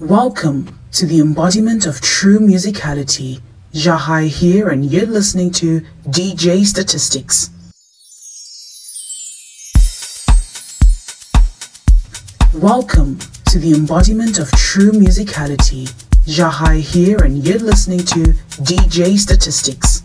Welcome to the embodiment of true musicality. Jahai here, and you're listening to DJ Statistics. Welcome to the embodiment of true musicality. Jahai here, and you're listening to DJ Statistics.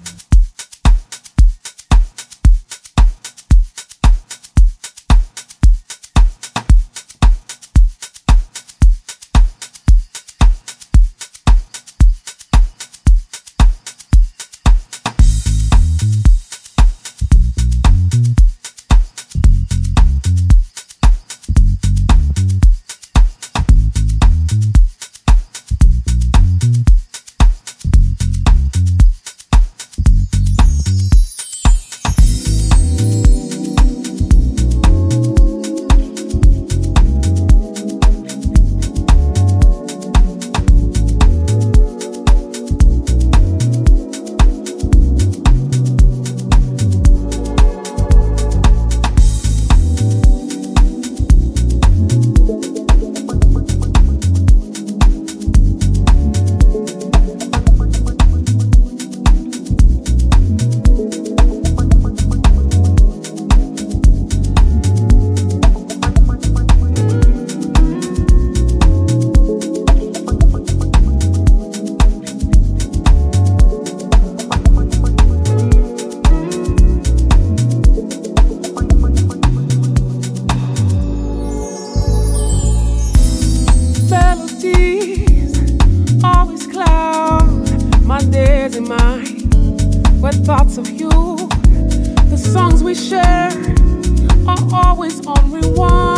you. The songs we share are always on rewind.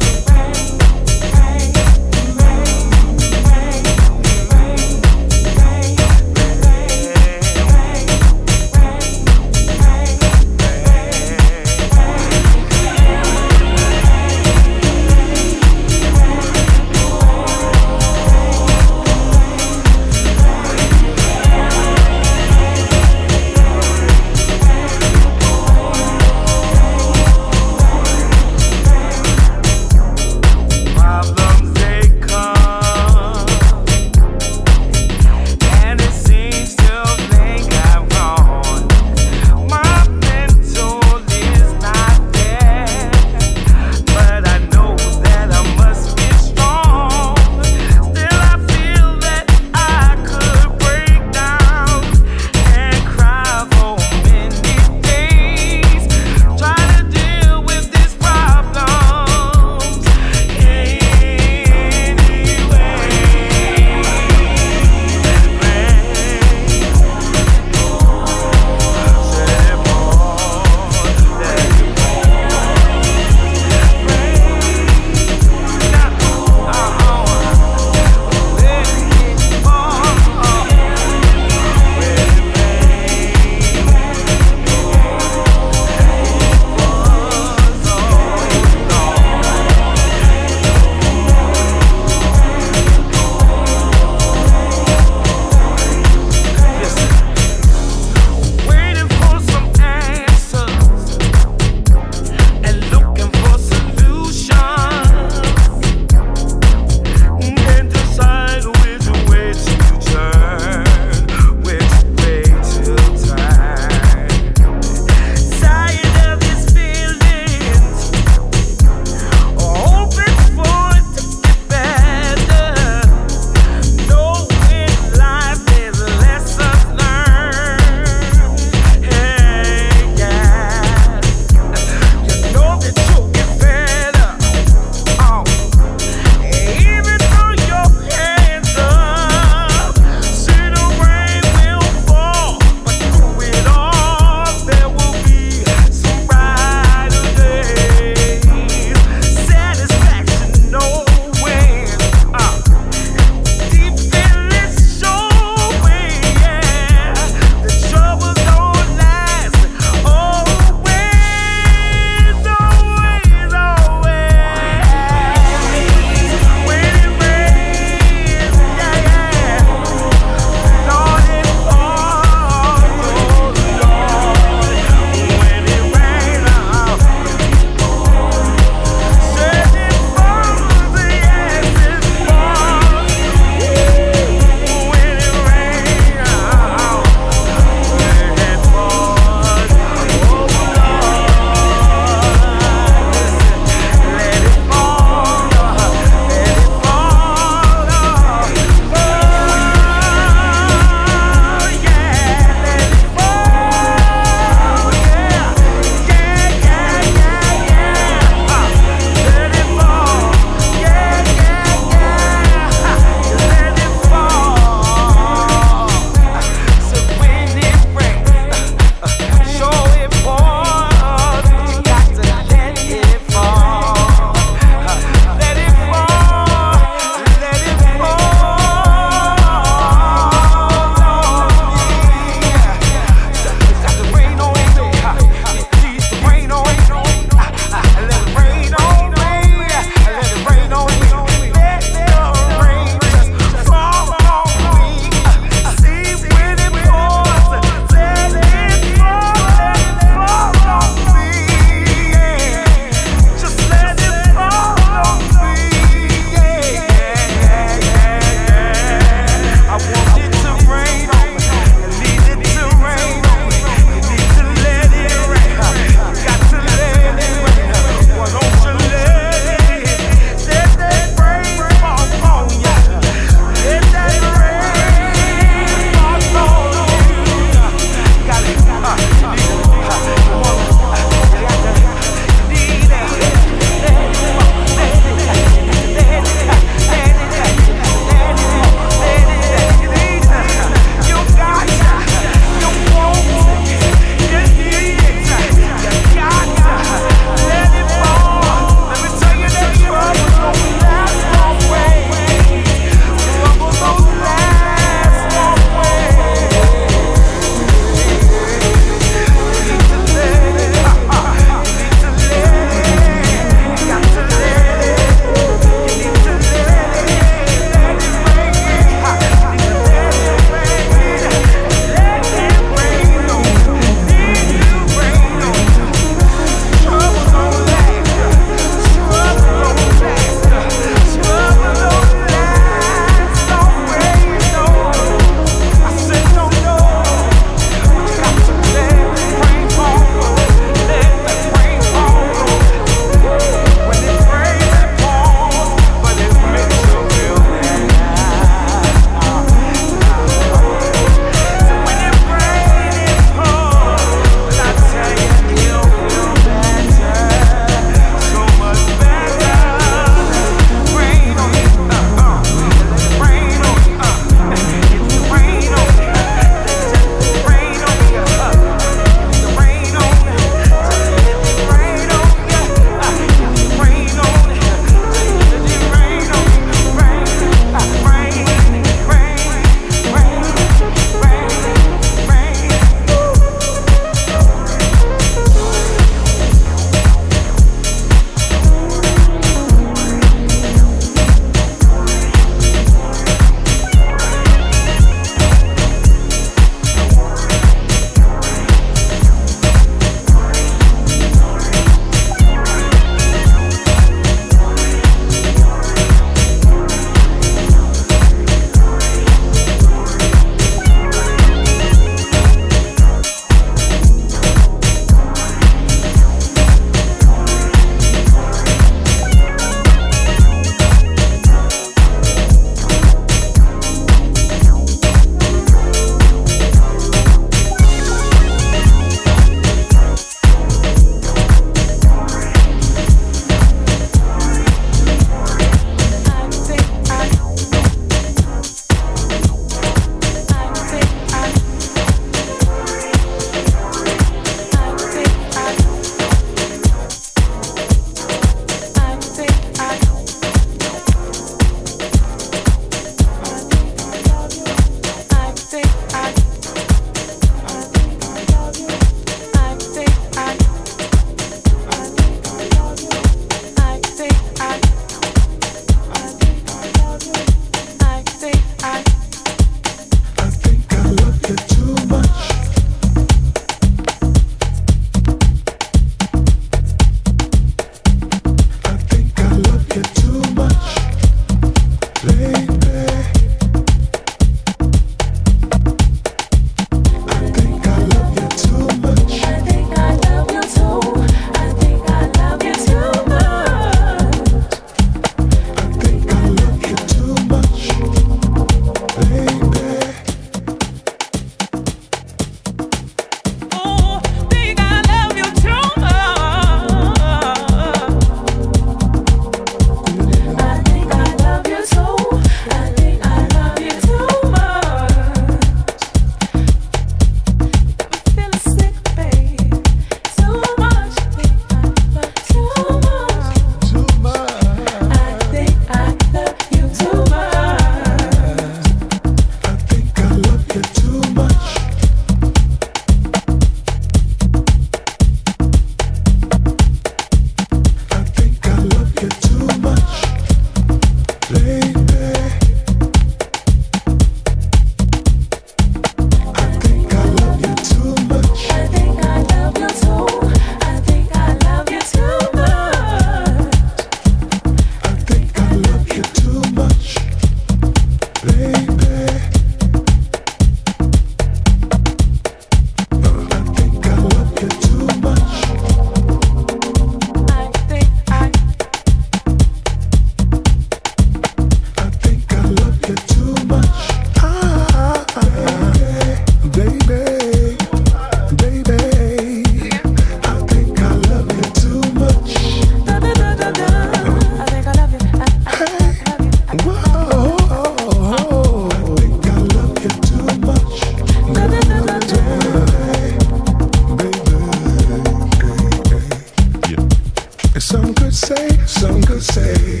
And some could say, some could say,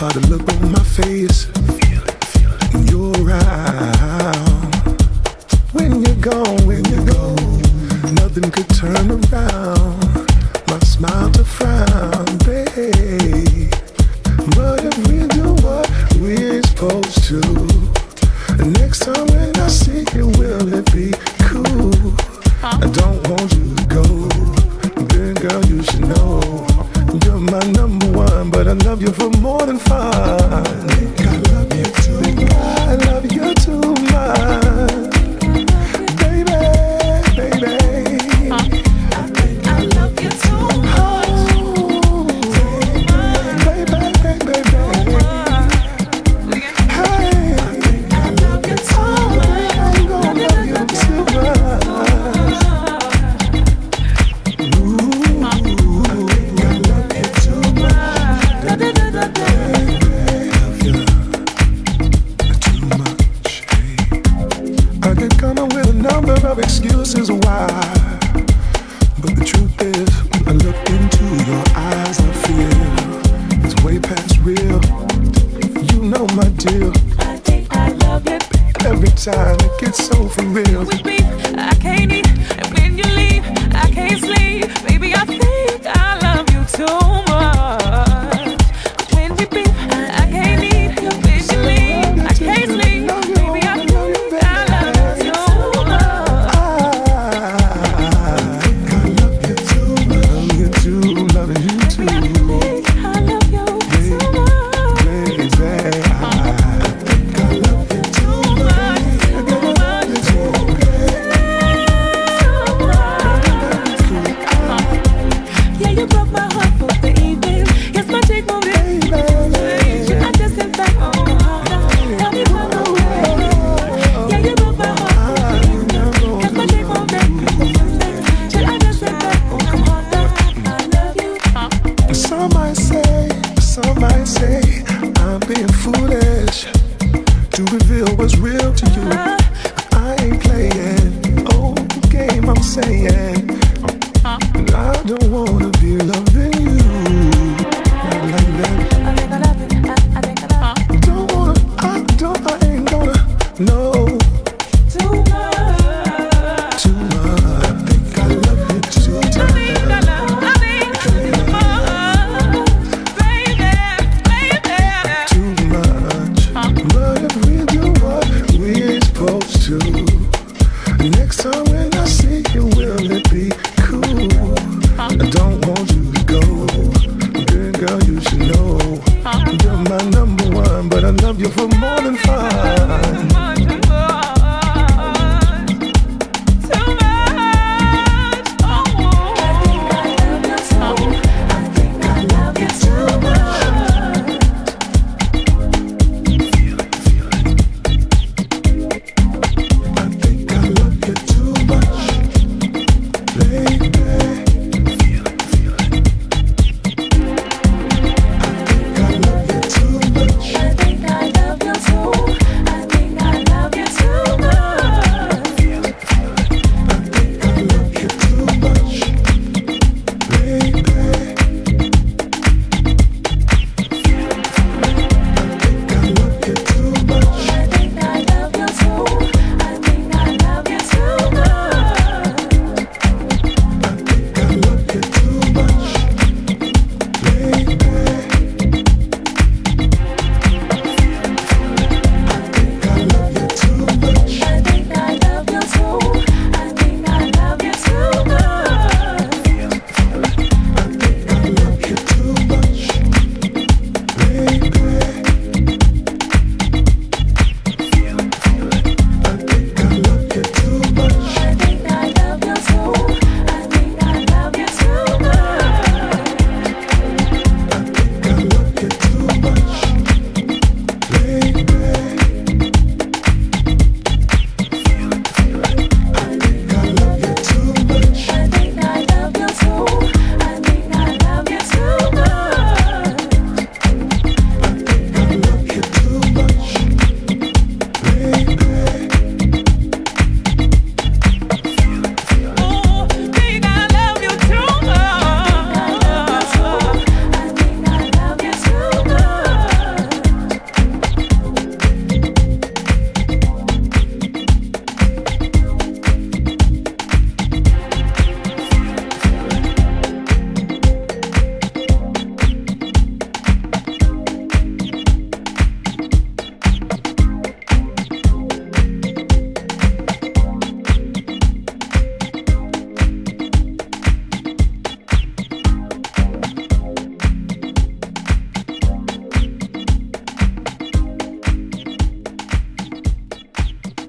by the look on my face, feel. When you're around. When you're gone, when you go, nothing could turn around.